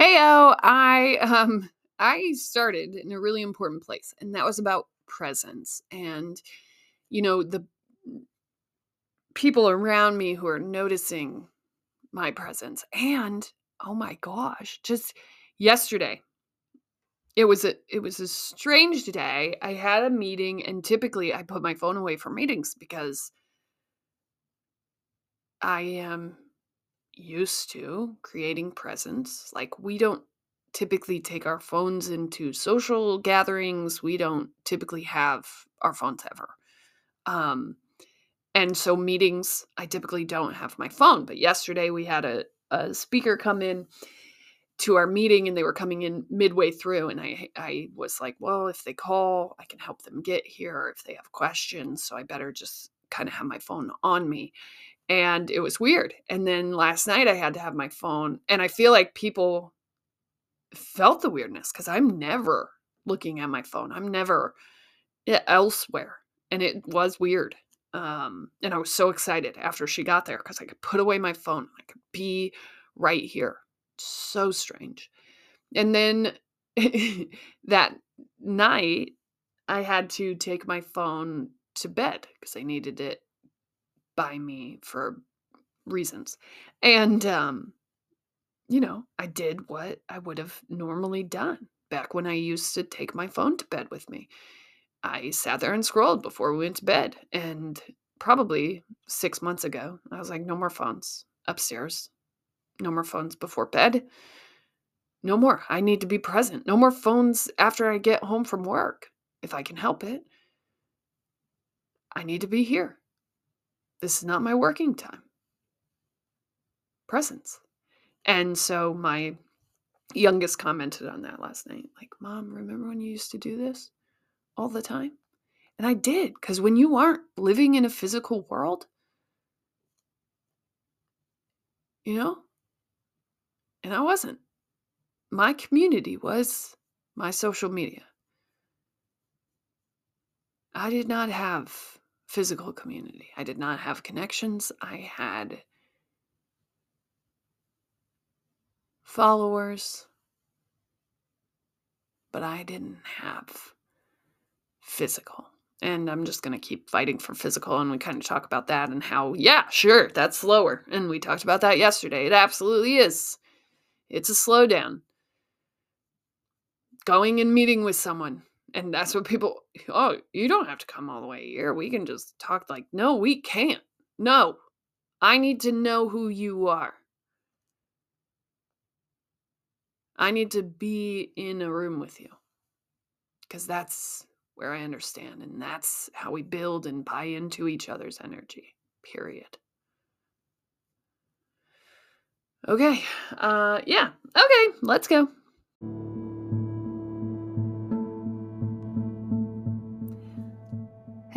Heyo, I um I started in a really important place, and that was about presence and you know the people around me who are noticing my presence. And oh my gosh, just yesterday it was a it was a strange day. I had a meeting and typically I put my phone away for meetings because I am used to creating presence. Like we don't typically take our phones into social gatherings. We don't typically have our phones ever. Um and so meetings I typically don't have my phone, but yesterday we had a a speaker come in to our meeting and they were coming in midway through and I I was like, well, if they call, I can help them get here if they have questions, so I better just kind of have my phone on me and it was weird. And then last night I had to have my phone, and I feel like people felt the weirdness because I'm never looking at my phone. I'm never elsewhere, and it was weird. Um, and I was so excited after she got there because I could put away my phone. I could be right here. So strange. And then that night, I had to take my phone to bed because I needed it by me for reasons. And um you know, I did what I would have normally done back when I used to take my phone to bed with me. I sat there and scrolled before we went to bed. And probably six months ago, I was like, no more phones upstairs. No more phones before bed. No more. I need to be present. No more phones after I get home from work, if I can help it. I need to be here. This is not my working time. Presence. And so my youngest commented on that last night like, Mom, remember when you used to do this all the time? And I did, because when you aren't living in a physical world, you know, and I wasn't. My community was my social media. I did not have physical community. I did not have connections. I had followers, but I didn't have physical. And I'm just going to keep fighting for physical. And we kind of talk about that and how, yeah, sure, that's slower. And we talked about that yesterday. It absolutely is. It's a slowdown. Going and meeting with someone, and that's what people, oh, you don't have to come all the way here. We can just talk like, no, we can't. No, I need to know who you are. I need to be in a room with you because that's where I understand. And that's how we build and buy into each other's energy, period. Okay. Uh, yeah. Okay. Let's go.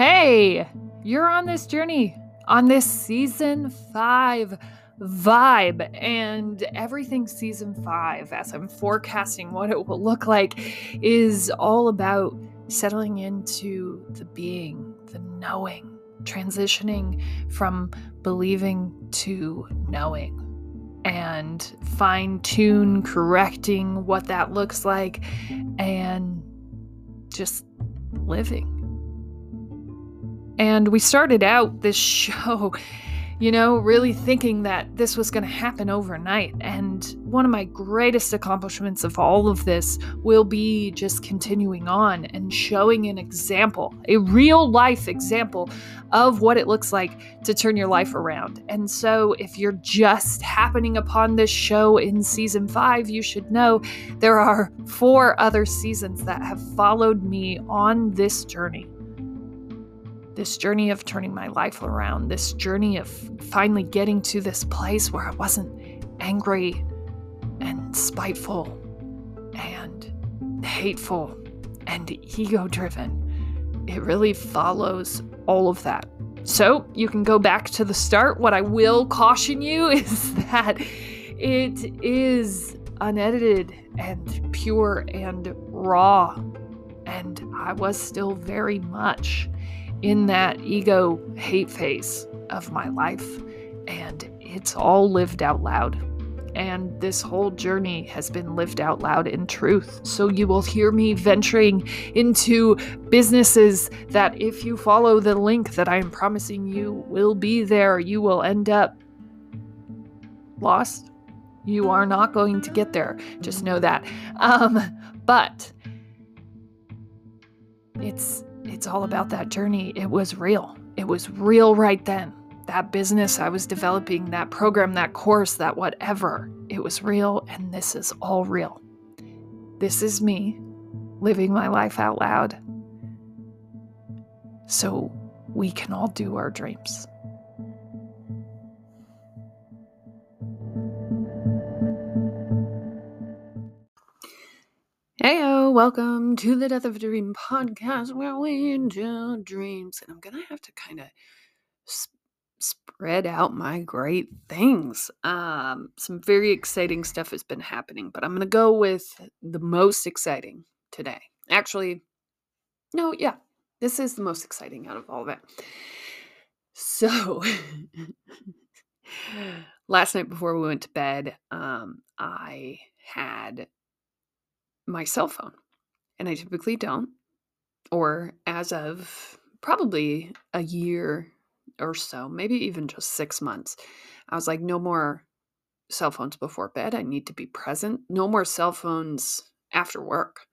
Hey, you're on this journey, on this season five vibe, and everything season five, as I'm forecasting what it will look like, is all about settling into the being, the knowing, transitioning from believing to knowing and fine tune correcting what that looks like and just living and we started out this show, you know, really thinking that this was going to happen overnight. And one of my greatest accomplishments of all of this will be just continuing on and showing an example, a real life example of what it looks like to turn your life around. And so, if you're just happening upon this show in season five, you should know there are four other seasons that have followed me on this journey this journey of turning my life around, this journey of finally getting to this place where I wasn't angry and spiteful and hateful and ego driven. It really follows all of that. So you can go back to the start. What I will caution you is that it is unedited and pure and raw. And I was still very much in that ego hate phase of my life, and it's all lived out loud. and this whole journey has been lived out loud in truth. So you will hear me venturing into businesses that, if you follow the link that I am promising you, will be there. You will end up lost. You are not going to get there. Just know that. Um, but it's it's all about that journey. It was real. It was real right then that business I was developing, that program, that course, that whatever. It was real, and this is all real. This is me living my life out loud. So we can all do our dreams. Heyo, welcome to the Death of a Dream podcast where we do dreams. And I'm going to have to kind of spread out my great things. Um, some very exciting stuff has been happening, but I'm going to go with the most exciting today. Actually, no, yeah, this is the most exciting out of all of it. So, last night before we went to bed, um, I had my cell phone, and I typically don't, or as of probably a year or so, maybe even just six months. I was like, no more cell phones before bed. I need to be present. No more cell phones after work.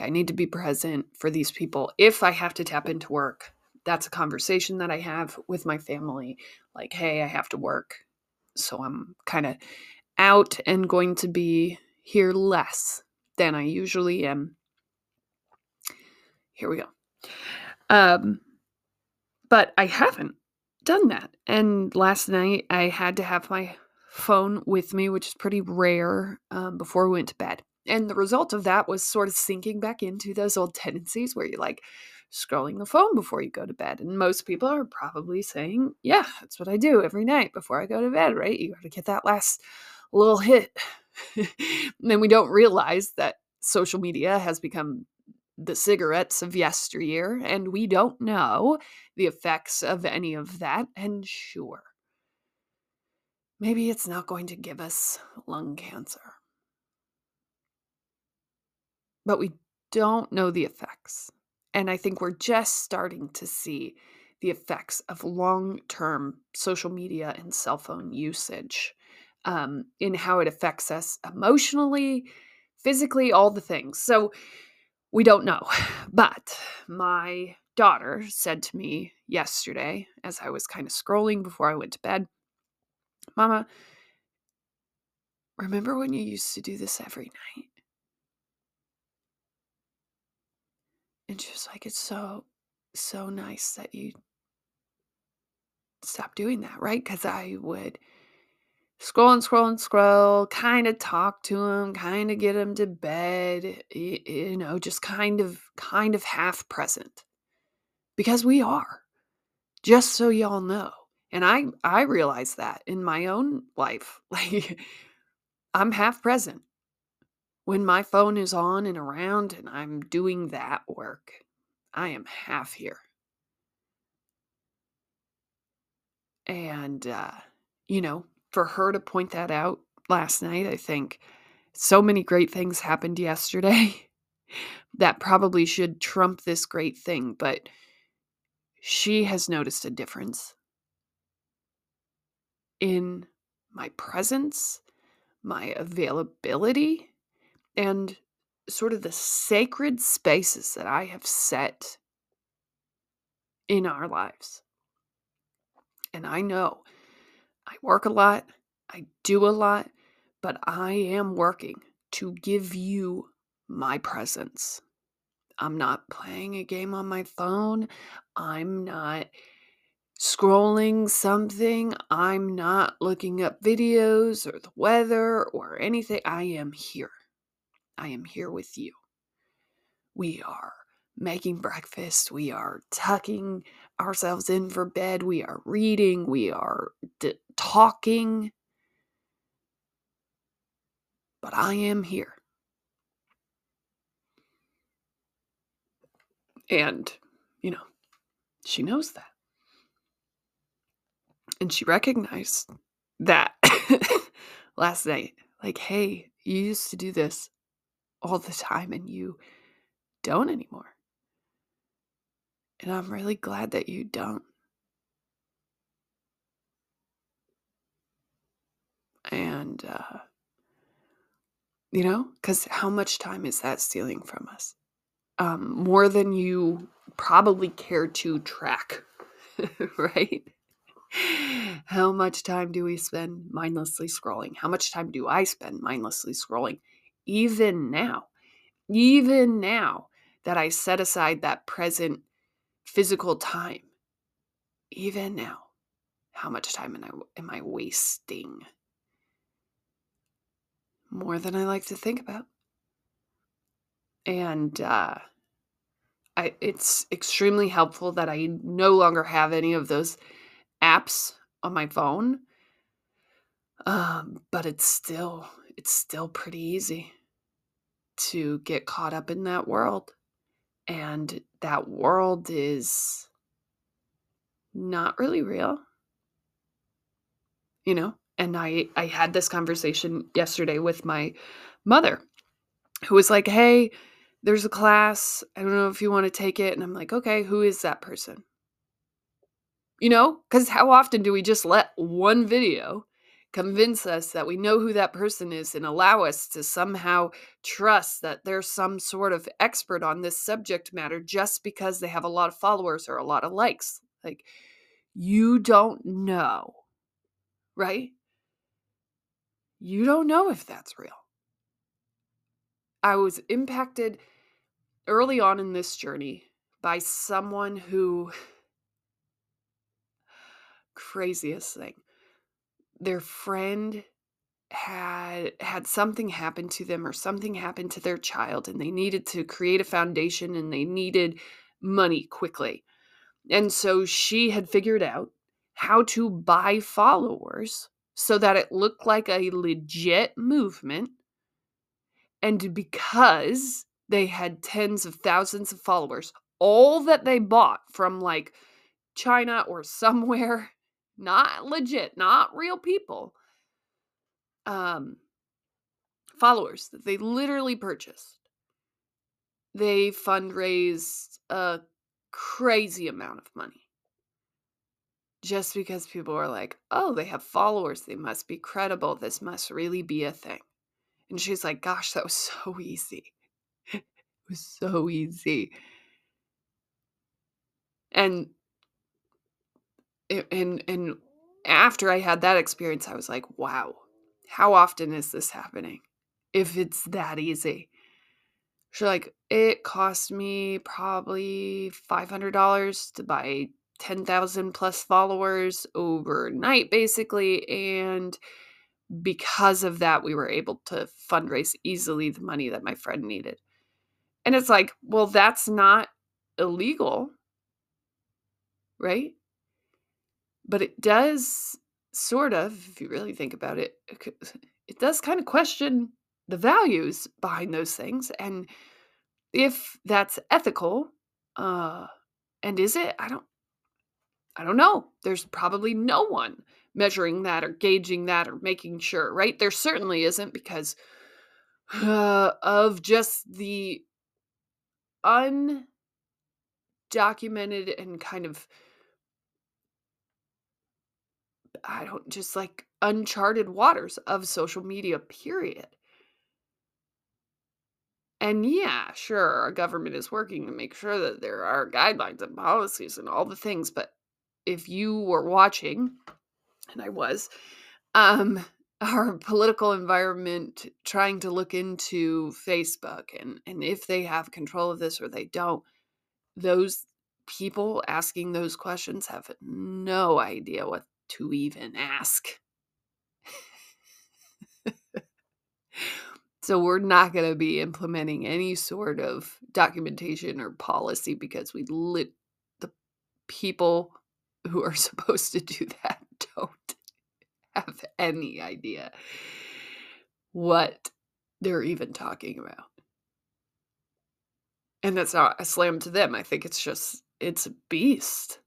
I need to be present for these people. If I have to tap into work, that's a conversation that I have with my family. Like, hey, I have to work. So I'm kind of out and going to be here less than I usually am. Here we go. Um, but I haven't done that. And last night I had to have my phone with me, which is pretty rare, um, before we went to bed. And the result of that was sort of sinking back into those old tendencies where you're like scrolling the phone before you go to bed. And most people are probably saying, yeah, that's what I do every night before I go to bed, right? You got to get that last little hit. then we don't realize that social media has become the cigarettes of yesteryear, and we don't know the effects of any of that. And sure, maybe it's not going to give us lung cancer. But we don't know the effects. And I think we're just starting to see the effects of long term social media and cell phone usage um, in how it affects us emotionally, physically, all the things. So, we don't know. But my daughter said to me yesterday, as I was kind of scrolling before I went to bed, Mama, remember when you used to do this every night? And she was like, It's so, so nice that you stop doing that, right? Because I would scroll and scroll and scroll, kind of talk to him, kind of get him to bed, you know, just kind of kind of half present. Because we are. Just so y'all know. And I I realize that in my own life. Like I'm half present when my phone is on and around and I'm doing that work. I am half here. And uh you know, for her to point that out last night, I think so many great things happened yesterday that probably should trump this great thing, but she has noticed a difference in my presence, my availability, and sort of the sacred spaces that I have set in our lives. And I know I work a lot, I do a lot, but I am working to give you my presence. I'm not playing a game on my phone. I'm not scrolling something. I'm not looking up videos or the weather or anything. I am here. I am here with you. We are making breakfast. We are tucking ourselves in for bed. We are reading. We are d- talking. But I am here. And, you know, she knows that. And she recognized that last night. Like, hey, you used to do this all the time and you don't anymore. And I'm really glad that you don't. And, uh, you know, because how much time is that stealing from us? Um, more than you probably care to track, right? How much time do we spend mindlessly scrolling? How much time do I spend mindlessly scrolling? Even now, even now that I set aside that present physical time, even now, how much time am I, am I wasting? More than I like to think about. And uh, I, it's extremely helpful that I no longer have any of those apps on my phone. Um, but it's still it's still pretty easy to get caught up in that world. And that world is not really real. You know? And I I had this conversation yesterday with my mother who was like, "Hey, there's a class. I don't know if you want to take it." And I'm like, "Okay, who is that person?" You know, cuz how often do we just let one video convince us that we know who that person is and allow us to somehow trust that they're some sort of expert on this subject matter just because they have a lot of followers or a lot of likes. Like, you don't know, right? You don't know if that's real. I was impacted early on in this journey by someone who, craziest thing their friend had had something happen to them or something happened to their child and they needed to create a foundation and they needed money quickly. And so she had figured out how to buy followers so that it looked like a legit movement. And because they had tens of thousands of followers, all that they bought from like China or somewhere not legit, not real people, um, followers that they literally purchased. They fundraised a crazy amount of money just because people were like, oh, they have followers. They must be credible. This must really be a thing. And she's like, gosh, that was so easy. it was so easy. And and and after I had that experience, I was like, wow, how often is this happening? If it's that easy. She's like, it cost me probably $500 to buy 10,000 plus followers overnight, basically. And because of that, we were able to fundraise easily the money that my friend needed. And it's like, well, that's not illegal, right? but it does sort of, if you really think about it, it does kind of question the values behind those things and if that's ethical uh and is it i don't i don't know there's probably no one measuring that or gauging that or making sure right there certainly isn't because uh, of just the undocumented and kind of I don't just like uncharted waters of social media, period. And yeah, sure, our government is working to make sure that there are guidelines and policies and all the things. But if you were watching, and I was, um, our political environment trying to look into Facebook and, and if they have control of this or they don't, those people asking those questions have no idea what to even ask. so we're not going to be implementing any sort of documentation or policy because we lit the people who are supposed to do that don't have any idea what they're even talking about. And that's not a slam to them. I think it's just, it's a beast.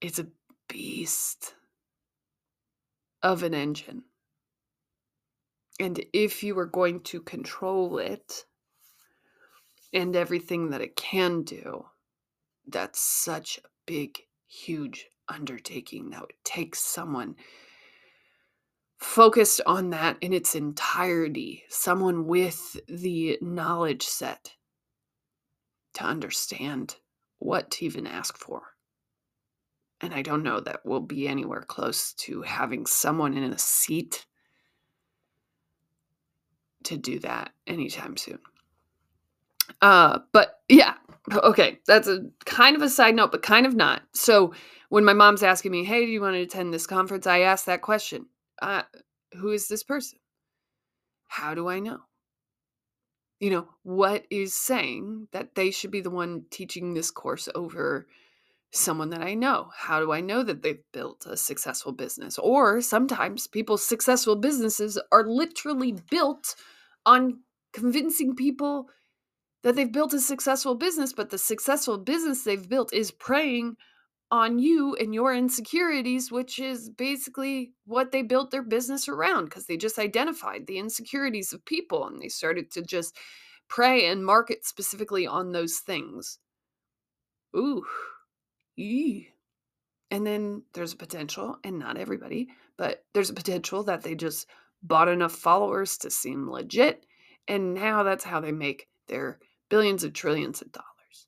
It's a beast of an engine. And if you are going to control it and everything that it can do, that's such a big, huge undertaking that would take someone focused on that in its entirety, someone with the knowledge set to understand what to even ask for. And I don't know that we'll be anywhere close to having someone in a seat to do that anytime soon. Uh, but yeah, okay, that's a kind of a side note, but kind of not. So when my mom's asking me, "Hey, do you want to attend this conference?" I ask that question. Uh, who is this person? How do I know? You know, what is saying that they should be the one teaching this course over someone that I know? How do I know that they've built a successful business? Or sometimes people's successful businesses are literally built on convincing people that they've built a successful business, but the successful business they've built is preying on you and your insecurities, which is basically what they built their business around because they just identified the insecurities of people and they started to just prey and market specifically on those things. Ooh, ee. And then there's a potential, and not everybody, but there's a potential that they just bought enough followers to seem legit. And now that's how they make their billions of trillions of dollars.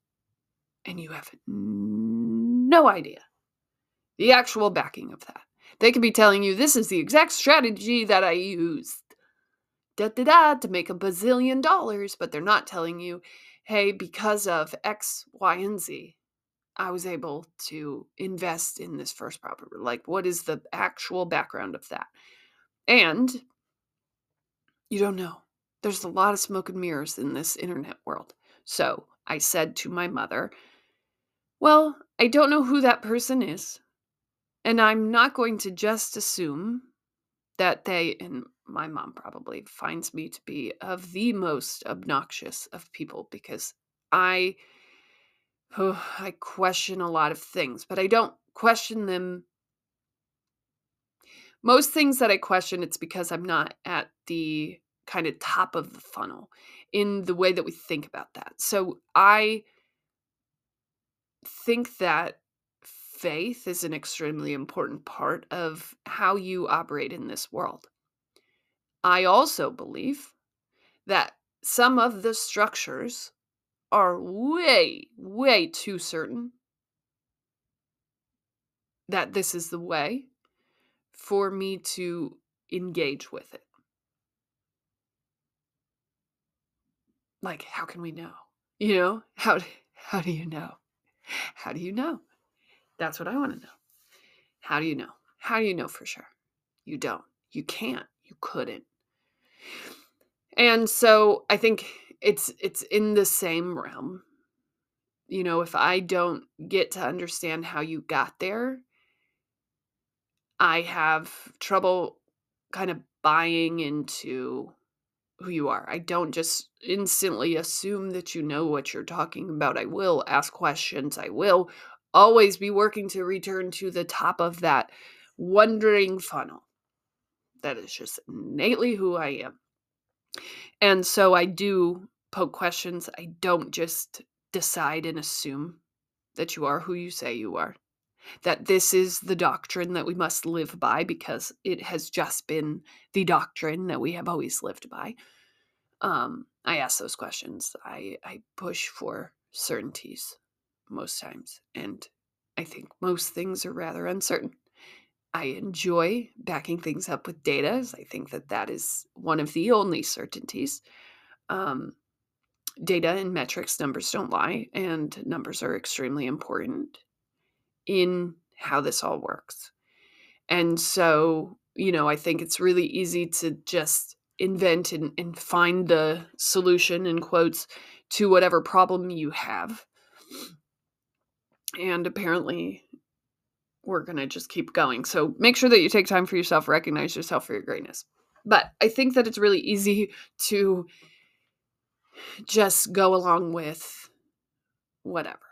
And you have no idea the actual backing of that. They could be telling you this is the exact strategy that I used da da da to make a bazillion dollars, but they're not telling you, hey, because of X, Y, and Z, I was able to invest in this first property. Like, what is the actual background of that? And you don't know. There's a lot of smoke and mirrors in this internet world. So I said to my mother, Well, I don't know who that person is. And I'm not going to just assume that they, and my mom probably finds me to be of the most obnoxious of people because I. Oh, I question a lot of things, but I don't question them most things that I question, it's because I'm not at the kind of top of the funnel in the way that we think about that. So I think that faith is an extremely important part of how you operate in this world. I also believe that some of the structures are way, way too certain that this is the way for me to engage with it. Like, how can we know? You know, how how do you know? How do you know? That's what I want to know. How do you know? How do you know for sure? You don't. You can't. You couldn't. And so I think it's it's in the same realm. You know, if I don't get to understand how you got there, I have trouble kind of buying into who you are. I don't just instantly assume that you know what you're talking about. I will ask questions. I will always be working to return to the top of that wondering funnel. That is just innately who I am. And so I do poke questions. I don't just decide and assume that you are who you say you are that this is the doctrine that we must live by because it has just been the doctrine that we have always lived by. Um, I ask those questions. I, I push for certainties most times, and I think most things are rather uncertain. I enjoy backing things up with data. As I think that that is one of the only certainties. Um, data and metrics, numbers don't lie, and numbers are extremely important in how this all works. And so, you know, I think it's really easy to just invent and, and find the solution in quotes to whatever problem you have. And apparently, we're going to just keep going. So make sure that you take time for yourself, recognize yourself for your greatness. But I think that it's really easy to just go along with whatever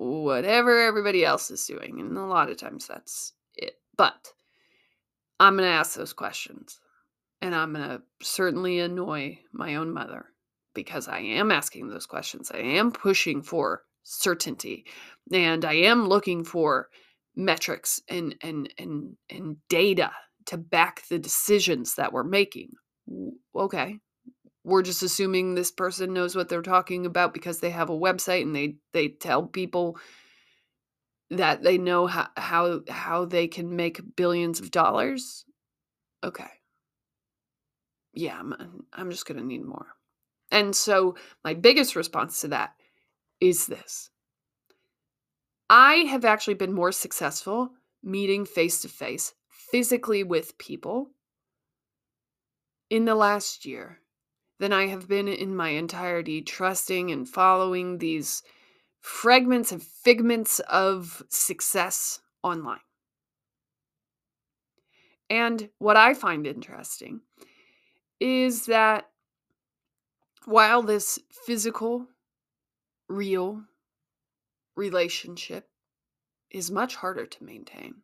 whatever everybody else is doing. And a lot of times that's it. But I'm going to ask those questions. And I'm going to certainly annoy my own mother because I am asking those questions. I am pushing for certainty and I am looking for metrics and and and and data to back the decisions that we're making. Okay. We're just assuming this person knows what they're talking about because they have a website and they they tell people that they know how how, how they can make billions of dollars. Okay. Yeah, I'm, I'm just going to need more. And so my biggest response to that is this I have actually been more successful meeting face to face physically with people in the last year than I have been in my entirety trusting and following these fragments and figments of success online. And what I find interesting is that while this physical, real relationship is much harder to maintain,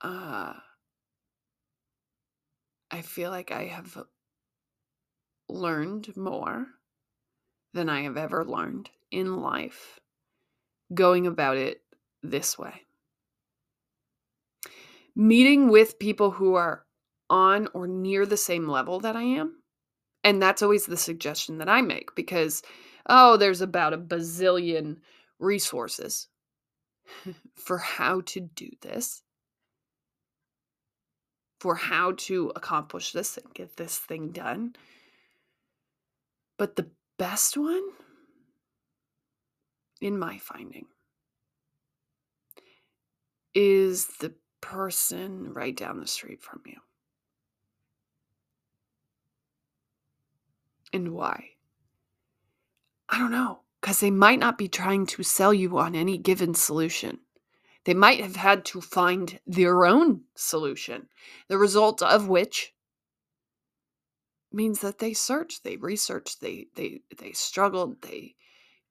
uh, I feel like I have learned more than I have ever learned in life going about it this way. Meeting with people who are on or near the same level that I am. And that's always the suggestion that I make because, oh, there's about a bazillion resources for how to do this, for how to accomplish this and get this thing done. But the best one, in my finding, is the person right down the street from you. And why? I don't know, because they might not be trying to sell you on any given solution. They might have had to find their own solution, the result of which means that they searched, they researched, they they they struggled, they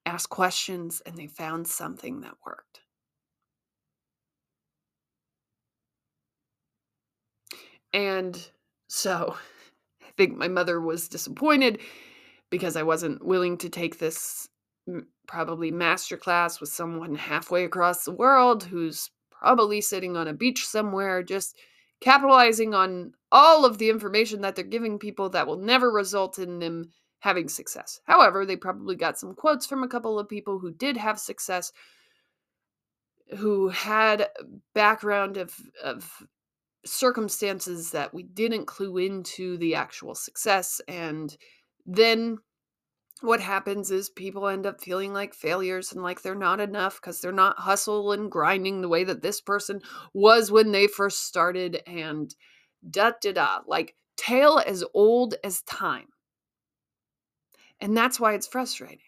asked questions and they found something that worked. And so I think my mother was disappointed because I wasn't willing to take this probably masterclass with someone halfway across the world who's probably sitting on a beach somewhere just capitalizing on all of the information that they're giving people that will never result in them having success. However, they probably got some quotes from a couple of people who did have success who had background of of circumstances that we didn't clue into the actual success and then what happens is people end up feeling like failures and like they're not enough because they're not hustle and grinding the way that this person was when they first started and da da da like tale as old as time and that's why it's frustrating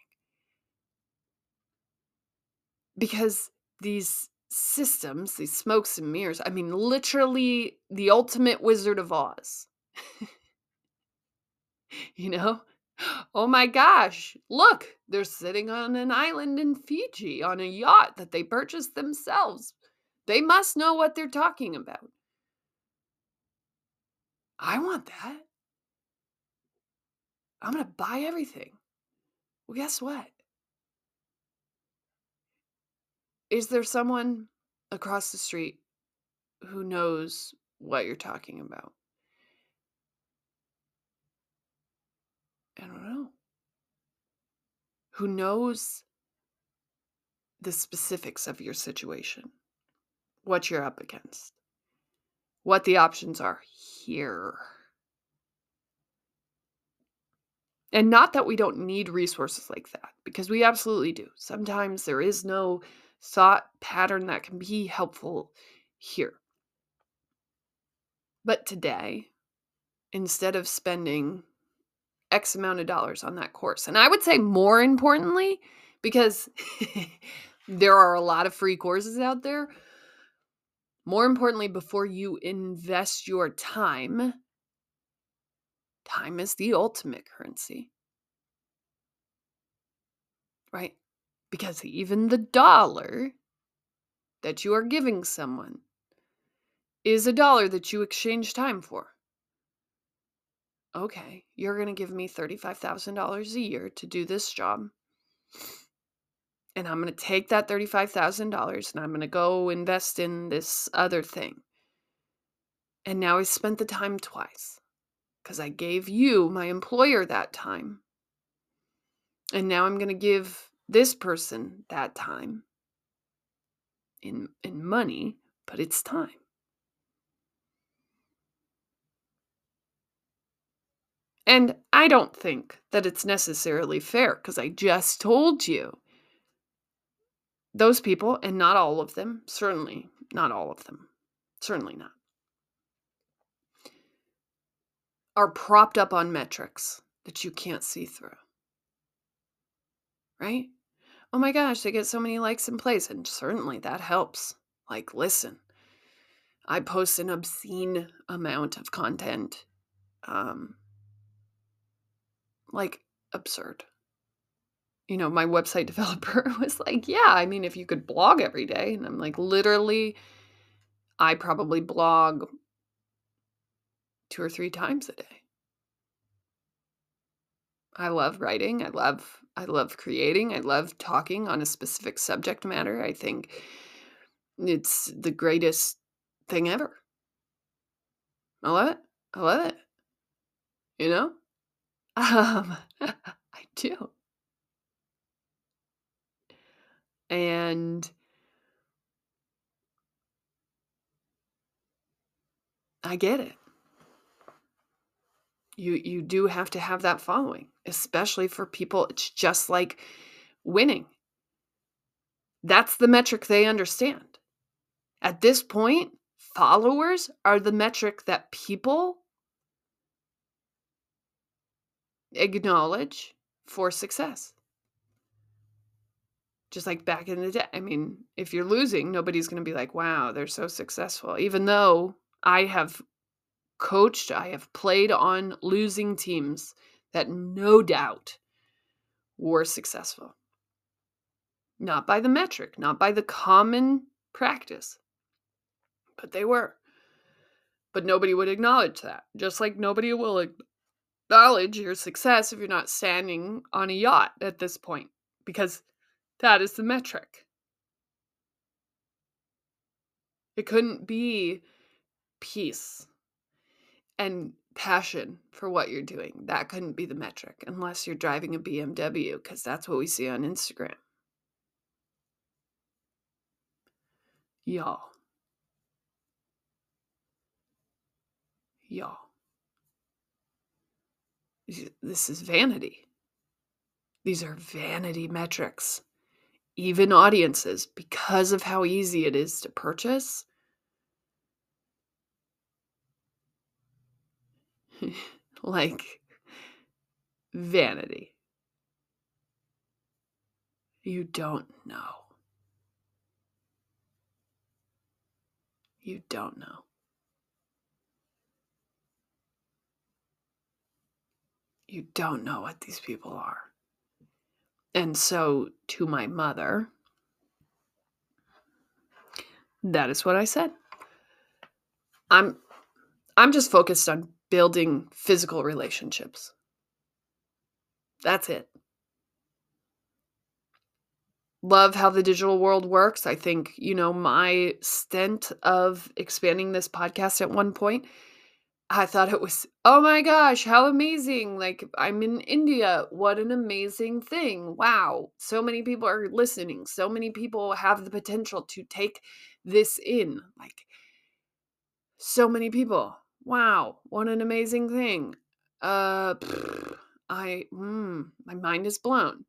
because these systems, these smokes and mirrors. I mean, literally the ultimate Wizard of Oz. you know? Oh my gosh, look, they're sitting on an island in Fiji on a yacht that they purchased themselves. They must know what they're talking about. I want that. I'm going to buy everything. Well, guess what? Is there someone across the street who knows what you're talking about? I don't know. Who knows the specifics of your situation, what you're up against, what the options are here. And not that we don't need resources like that, because we absolutely do. Sometimes there is no thought pattern that can be helpful here. But today, instead of spending X amount of dollars on that course, and I would say more importantly, because there are a lot of free courses out there, more importantly, before you invest your time, time is the ultimate currency. Right? because even the dollar that you are giving someone is a dollar that you exchange time for. Okay, you're going to give me $35,000 a year to do this job. And I'm going to take that $35,000 and I'm going to go invest in this other thing. And now I spent the time twice because I gave you, my employer, that time. And now I'm going to give this person that time in, in money, but it's time. And I don't think that it's necessarily fair because I just told you those people, and not all of them, certainly not all of them, certainly not, are propped up on metrics that you can't see through. Right? Oh my gosh, they get so many likes and plays, and certainly that helps. Like, listen, I post an obscene amount of content. Um, like absurd. You know, my website developer was like, Yeah, I mean, if you could blog every day. And I'm like, literally, I probably blog two or three times a day. I love writing. I love I love creating. I love talking on a specific subject matter. I think it's the greatest thing ever. I love it. I love it. You know? Um, I do. And I get it. You you do have to have that following, especially for people it's just like winning. That's the metric they understand. At this point, followers are the metric that people acknowledge for success. Just like back in the day. I mean, if you're losing, nobody's going to be like, wow, they're so successful. Even though I have coached, I have played on losing teams that no doubt were successful. Not by the metric, not by the common practice, but they were. But nobody would acknowledge that, just like nobody will acknowledge your success if you're not standing on a yacht at this point, because that is the metric. It couldn't be peace and passion for what you're doing. That couldn't be the metric unless you're driving a BMW, because that's what we see on Instagram. Y'all. Y'all. This is vanity. These are vanity metrics. Even audiences, because of how easy it is to purchase, like vanity. You don't know. You don't know. You don't know what these people are. And so, to my mother, that is what I said. I'm I'm just focused on building physical relationships. That's it. Love how the digital world works. I think, you know, my stint of expanding this podcast at one point I thought it was, oh my gosh, how amazing. Like, I'm in India. What an amazing thing. Wow. So many people are listening. So many people have the potential to take this in. Like, so many people. Wow. What an amazing thing. Uh, I, mm, my mind is blown.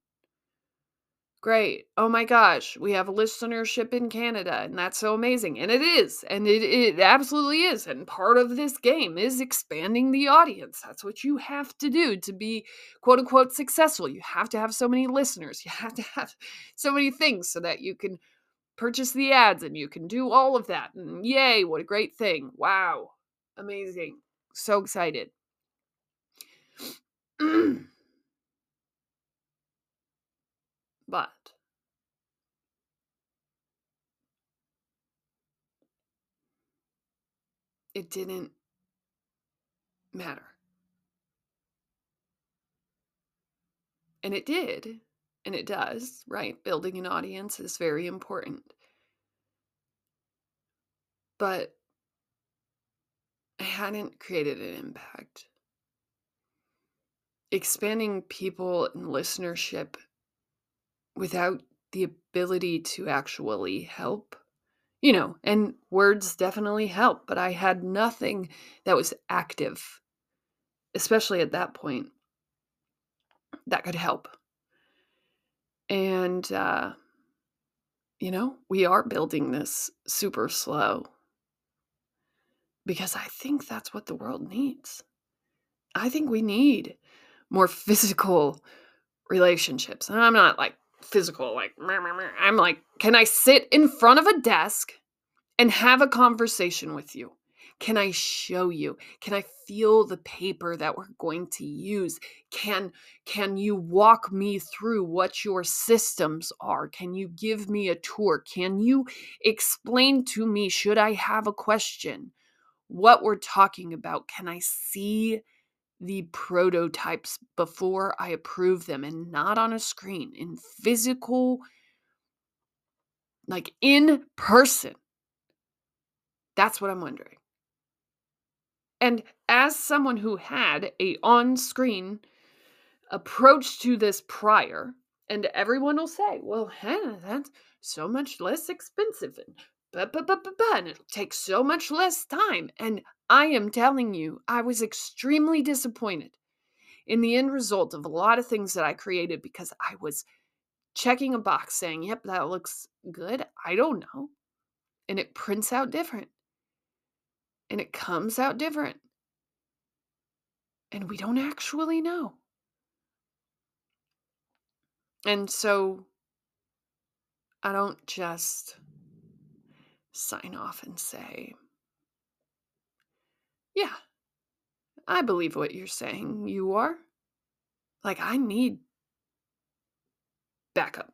Great. Oh my gosh, we have listenership in Canada, and that's so amazing. And it is. And it, it absolutely is. And part of this game is expanding the audience. That's what you have to do to be quote unquote successful. You have to have so many listeners. You have to have so many things so that you can purchase the ads and you can do all of that. And yay, what a great thing. Wow. Amazing. So excited. But it didn't matter. And it did, and it does, right? Building an audience is very important. But I hadn't created an impact. Expanding people and listenership without the ability to actually help you know, and words definitely help, but I had nothing that was active, especially at that point, that could help. And, uh, you know, we are building this super slow because I think that's what the world needs. I think we need more physical relationships. And I'm not like physical, like, I'm like, can I sit in front of a desk and have a conversation with you? Can I show you? Can I feel the paper that we're going to use? Can can you walk me through what your systems are? Can you give me a tour? Can you explain to me should I have a question what we're talking about? Can I see the prototypes before I approve them and not on a screen, in physical, like in person. That's what I'm wondering. And as someone who had a on-screen approach to this prior, and everyone will say, well, Hannah, that's so much less expensive and and it'll take so much less time. And I am telling you, I was extremely disappointed in the end result of a lot of things that I created because I was checking a box saying, yep, that looks good. I don't know. And it prints out different. And it comes out different. And we don't actually know. And so I don't just sign off and say, Yeah, I believe what you're saying. You are. Like, I need backup.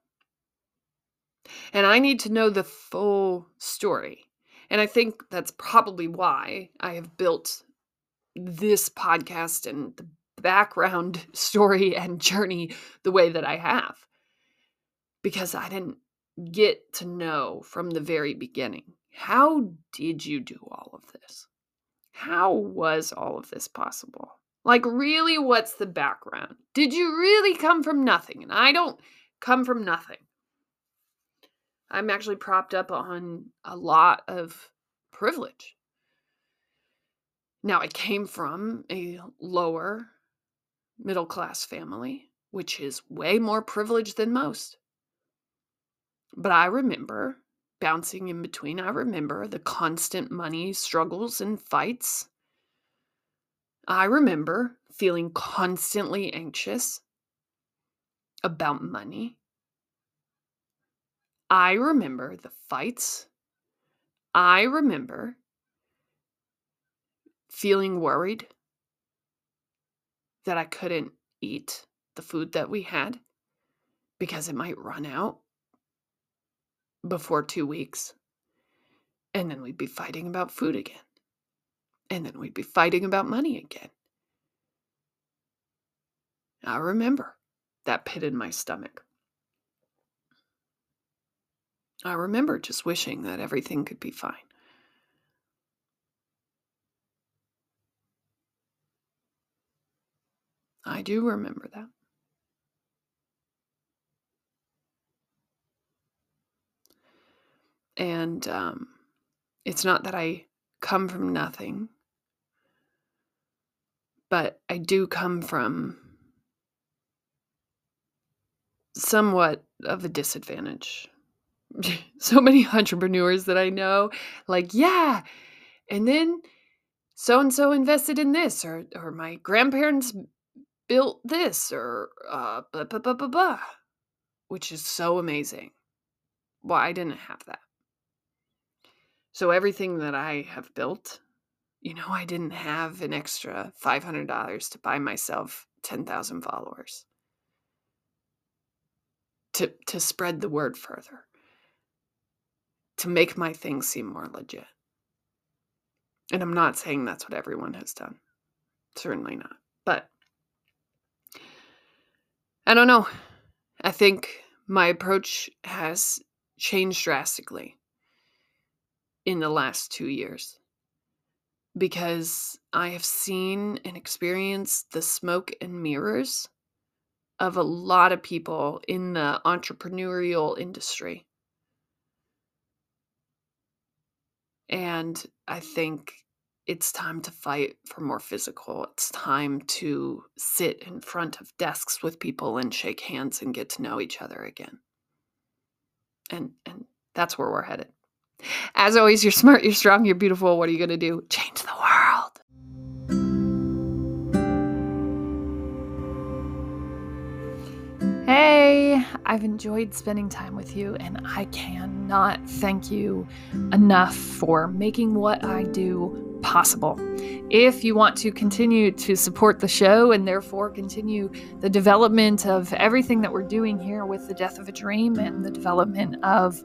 And I need to know the full story. And I think that's probably why I have built this podcast and the background story and journey the way that I have. Because I didn't get to know from the very beginning how did you do all of this? How was all of this possible? Like, really, what's the background? Did you really come from nothing? And I don't come from nothing. I'm actually propped up on a lot of privilege. Now, I came from a lower middle class family, which is way more privileged than most. But I remember bouncing in between. I remember the constant money struggles and fights. I remember feeling constantly anxious about money. I remember the fights. I remember feeling worried that I couldn't eat the food that we had because it might run out before two weeks. And then we'd be fighting about food again. And then we'd be fighting about money again. I remember that pit in my stomach. I remember just wishing that everything could be fine. I do remember that. And um, it's not that I come from nothing, but I do come from somewhat of a disadvantage. so many entrepreneurs that I know, like, yeah, and then so and so invested in this, or or my grandparents built this, or uh, blah blah blah blah blah, which is so amazing. Well, I didn't have that. So everything that I have built, you know, I didn't have an extra $500 to buy myself 10,000 followers. To to spread the word further. To make my thing seem more legit. And I'm not saying that's what everyone has done. Certainly not. But I don't know. I think my approach has changed drastically in the last two years because I have seen and experienced the smoke and mirrors of a lot of people in the entrepreneurial industry. And I think it's time to fight for more physical. It's time to sit in front of desks with people and shake hands and get to know each other again. And and that's where we're headed. As always, you're smart, you're strong, you're beautiful. What are you going to do? Change the world. Hey, I've enjoyed spending time with you, and I cannot thank you enough for making what I do possible. If you want to continue to support the show and therefore continue the development of everything that we're doing here with the Death of a Dream and the development of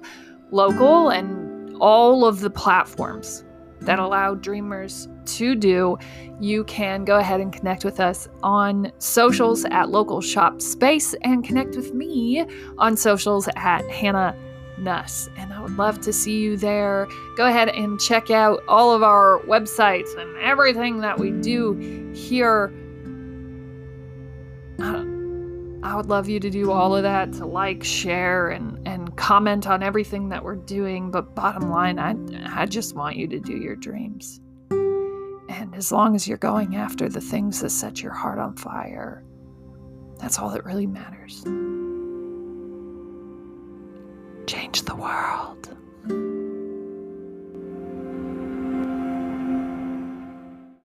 local and all of the platforms that allow dreamers to do, you can go ahead and connect with us on socials at local shop space and connect with me on socials at Hannah Nuss. And I would love to see you there. Go ahead and check out all of our websites and everything that we do here. I would love you to do all of that to like, share, and, and comment on everything that we're doing. But bottom line, I, I just want you to do your dreams. And as long as you're going after the things that set your heart on fire, that's all that really matters. Change the world.